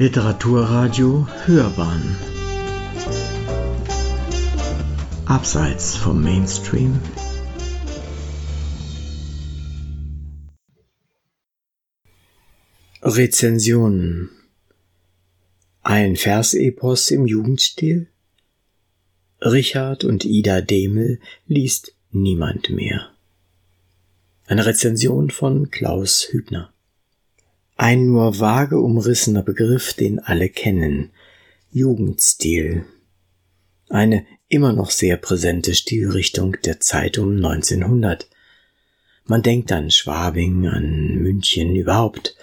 Literaturradio Hörbahn. Abseits vom Mainstream. Rezensionen Ein Versepos im Jugendstil? Richard und Ida Demel liest niemand mehr. Eine Rezension von Klaus Hübner ein nur vage umrissener Begriff, den alle kennen. Jugendstil. Eine immer noch sehr präsente Stilrichtung der Zeit um 1900. Man denkt an Schwabing, an München überhaupt,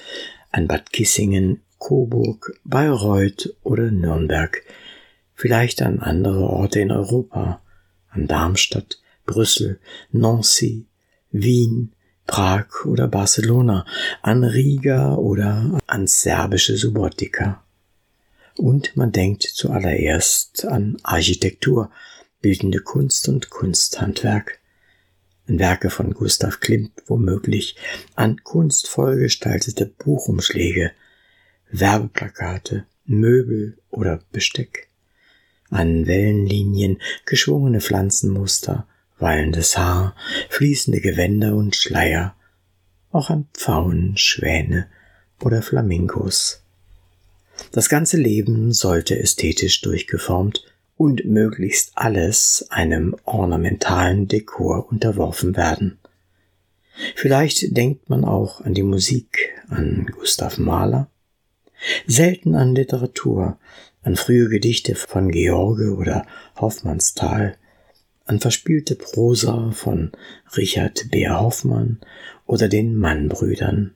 an Bad Kissingen, Coburg, Bayreuth oder Nürnberg, vielleicht an andere Orte in Europa, an Darmstadt, Brüssel, Nancy, Wien, Prag oder Barcelona, an Riga oder ans serbische Subotica. Und man denkt zuallererst an Architektur, bildende Kunst und Kunsthandwerk, an Werke von Gustav Klimt womöglich, an kunstvoll gestaltete Buchumschläge, Werbeplakate, Möbel oder Besteck, an Wellenlinien, geschwungene Pflanzenmuster, wallendes Haar, fließende Gewänder und Schleier, auch an Pfauen, Schwäne oder Flamingos. Das ganze Leben sollte ästhetisch durchgeformt und möglichst alles einem ornamentalen Dekor unterworfen werden. Vielleicht denkt man auch an die Musik, an Gustav Mahler, selten an Literatur, an frühe Gedichte von George oder Hoffmannsthal, an verspielte Prosa von Richard Beer Hoffmann oder den Mannbrüdern.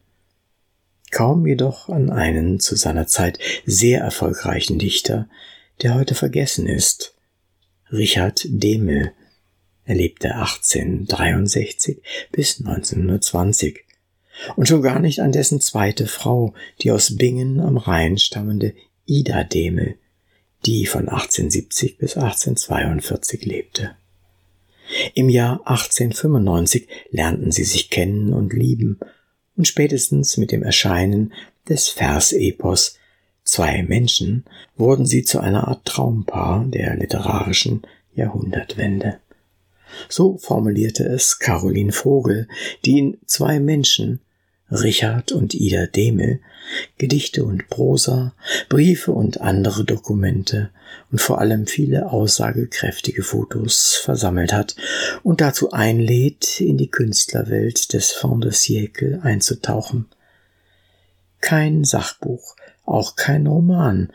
Kaum jedoch an einen zu seiner Zeit sehr erfolgreichen Dichter, der heute vergessen ist. Richard Demel. Er lebte 1863 bis 1920. Und schon gar nicht an dessen zweite Frau, die aus Bingen am Rhein stammende Ida Demel, die von 1870 bis 1842 lebte. Im Jahr 1895 lernten sie sich kennen und lieben, und spätestens mit dem Erscheinen des Versepos Zwei Menschen wurden sie zu einer Art Traumpaar der literarischen Jahrhundertwende. So formulierte es Caroline Vogel, die in Zwei Menschen Richard und Ida Demel, Gedichte und Prosa, Briefe und andere Dokumente und vor allem viele aussagekräftige Fotos versammelt hat und dazu einlädt, in die Künstlerwelt des Fond de Siècle einzutauchen. Kein Sachbuch, auch kein Roman,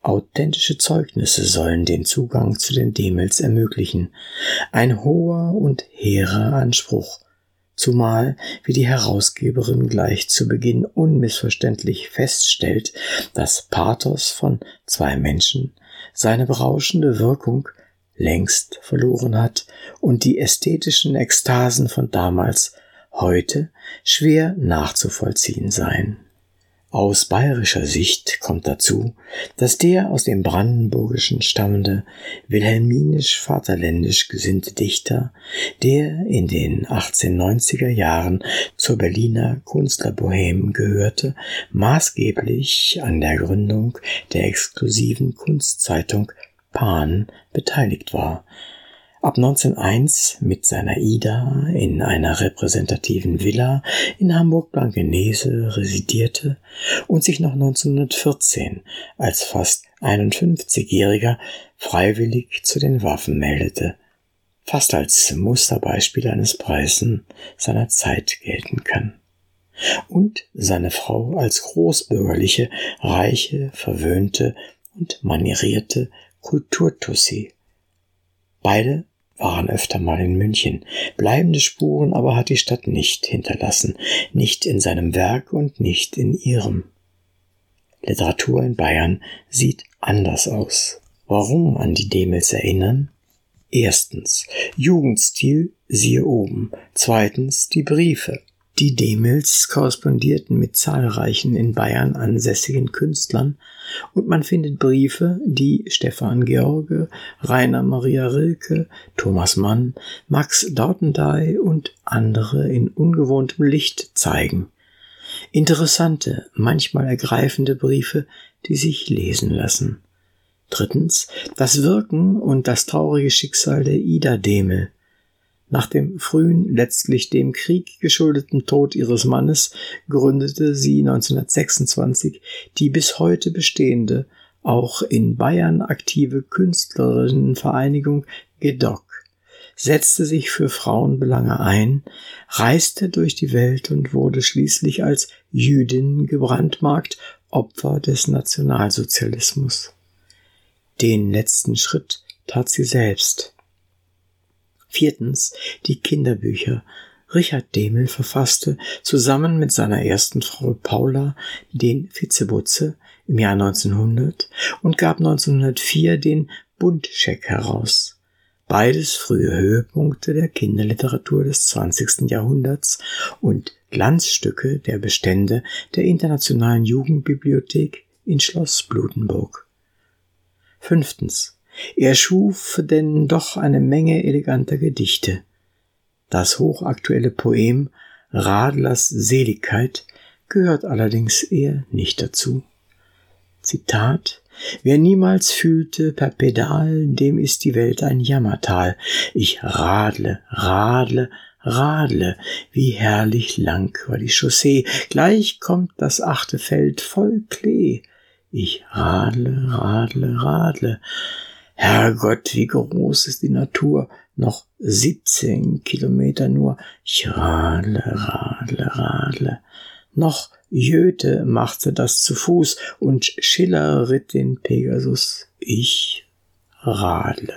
authentische Zeugnisse sollen den Zugang zu den Demels ermöglichen. Ein hoher und hehrer Anspruch, zumal wie die Herausgeberin gleich zu Beginn unmissverständlich feststellt, dass Pathos von zwei Menschen seine berauschende Wirkung längst verloren hat und die ästhetischen Ekstasen von damals heute schwer nachzuvollziehen seien. Aus bayerischer Sicht kommt dazu, dass der aus dem Brandenburgischen stammende, wilhelminisch-vaterländisch gesinnte Dichter, der in den 1890er Jahren zur Berliner Künstlerbohème gehörte, maßgeblich an der Gründung der exklusiven Kunstzeitung Pan beteiligt war, ab 1901 mit seiner Ida in einer repräsentativen Villa in Hamburg-Blankenese residierte und sich noch 1914 als fast 51-Jähriger freiwillig zu den Waffen meldete, fast als Musterbeispiel eines Preisen seiner Zeit gelten kann. Und seine Frau als großbürgerliche, reiche, verwöhnte und manierierte Kulturtussi. Beide waren öfter mal in München. Bleibende Spuren aber hat die Stadt nicht hinterlassen, nicht in seinem Werk und nicht in ihrem. Literatur in Bayern sieht anders aus. Warum an die Demels erinnern? Erstens Jugendstil, siehe oben. Zweitens die Briefe. Die Demels korrespondierten mit zahlreichen in Bayern ansässigen Künstlern und man findet Briefe, die Stefan George, Rainer Maria Rilke, Thomas Mann, Max Dautendey und andere in ungewohntem Licht zeigen. Interessante, manchmal ergreifende Briefe, die sich lesen lassen. Drittens, das Wirken und das traurige Schicksal der Ida Demel. Nach dem frühen, letztlich dem Krieg geschuldeten Tod ihres Mannes gründete sie 1926 die bis heute bestehende, auch in Bayern aktive Künstlerinnenvereinigung GEDOC, setzte sich für Frauenbelange ein, reiste durch die Welt und wurde schließlich als Jüdin gebrandmarkt, Opfer des Nationalsozialismus. Den letzten Schritt tat sie selbst. Viertens die Kinderbücher. Richard Demel verfasste zusammen mit seiner ersten Frau Paula den Vitzebutze im Jahr 1900 und gab 1904 den Buntscheck heraus. Beides frühe Höhepunkte der Kinderliteratur des 20. Jahrhunderts und Glanzstücke der Bestände der Internationalen Jugendbibliothek in Schloss Blutenburg. Fünftens. Er schuf denn doch eine Menge eleganter Gedichte. Das hochaktuelle Poem Radlers Seligkeit gehört allerdings eher nicht dazu. Zitat Wer niemals fühlte per Pedal, dem ist die Welt ein Jammertal. Ich radle, radle, radle, wie herrlich lang war die Chaussee. Gleich kommt das achte Feld voll Klee. Ich radle, radle, radle. Herrgott, wie groß ist die Natur? Noch siebzehn Kilometer nur. Ich radle, radle, radle. Noch Goethe machte das zu Fuß und Schiller ritt den Pegasus. Ich radle.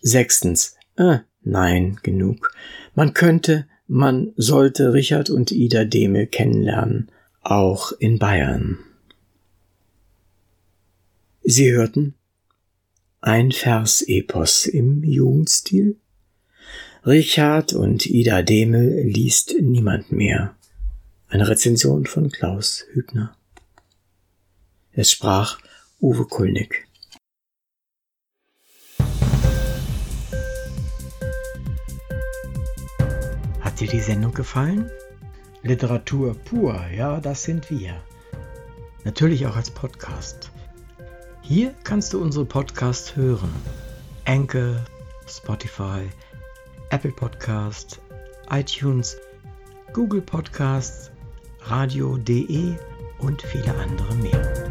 Sechstens. Äh, nein, genug. Man könnte, man sollte Richard und Ida Demel kennenlernen. Auch in Bayern. Sie hörten ein Versepos im Jugendstil? Richard und Ida Demel liest niemand mehr. Eine Rezension von Klaus Hübner. Es sprach Uwe Kulnig. Hat dir die Sendung gefallen? Literatur pur, ja, das sind wir. Natürlich auch als Podcast. Hier kannst du unsere Podcasts hören. Anchor, Spotify, Apple Podcast, iTunes, Google Podcasts, Radio.de und viele andere mehr.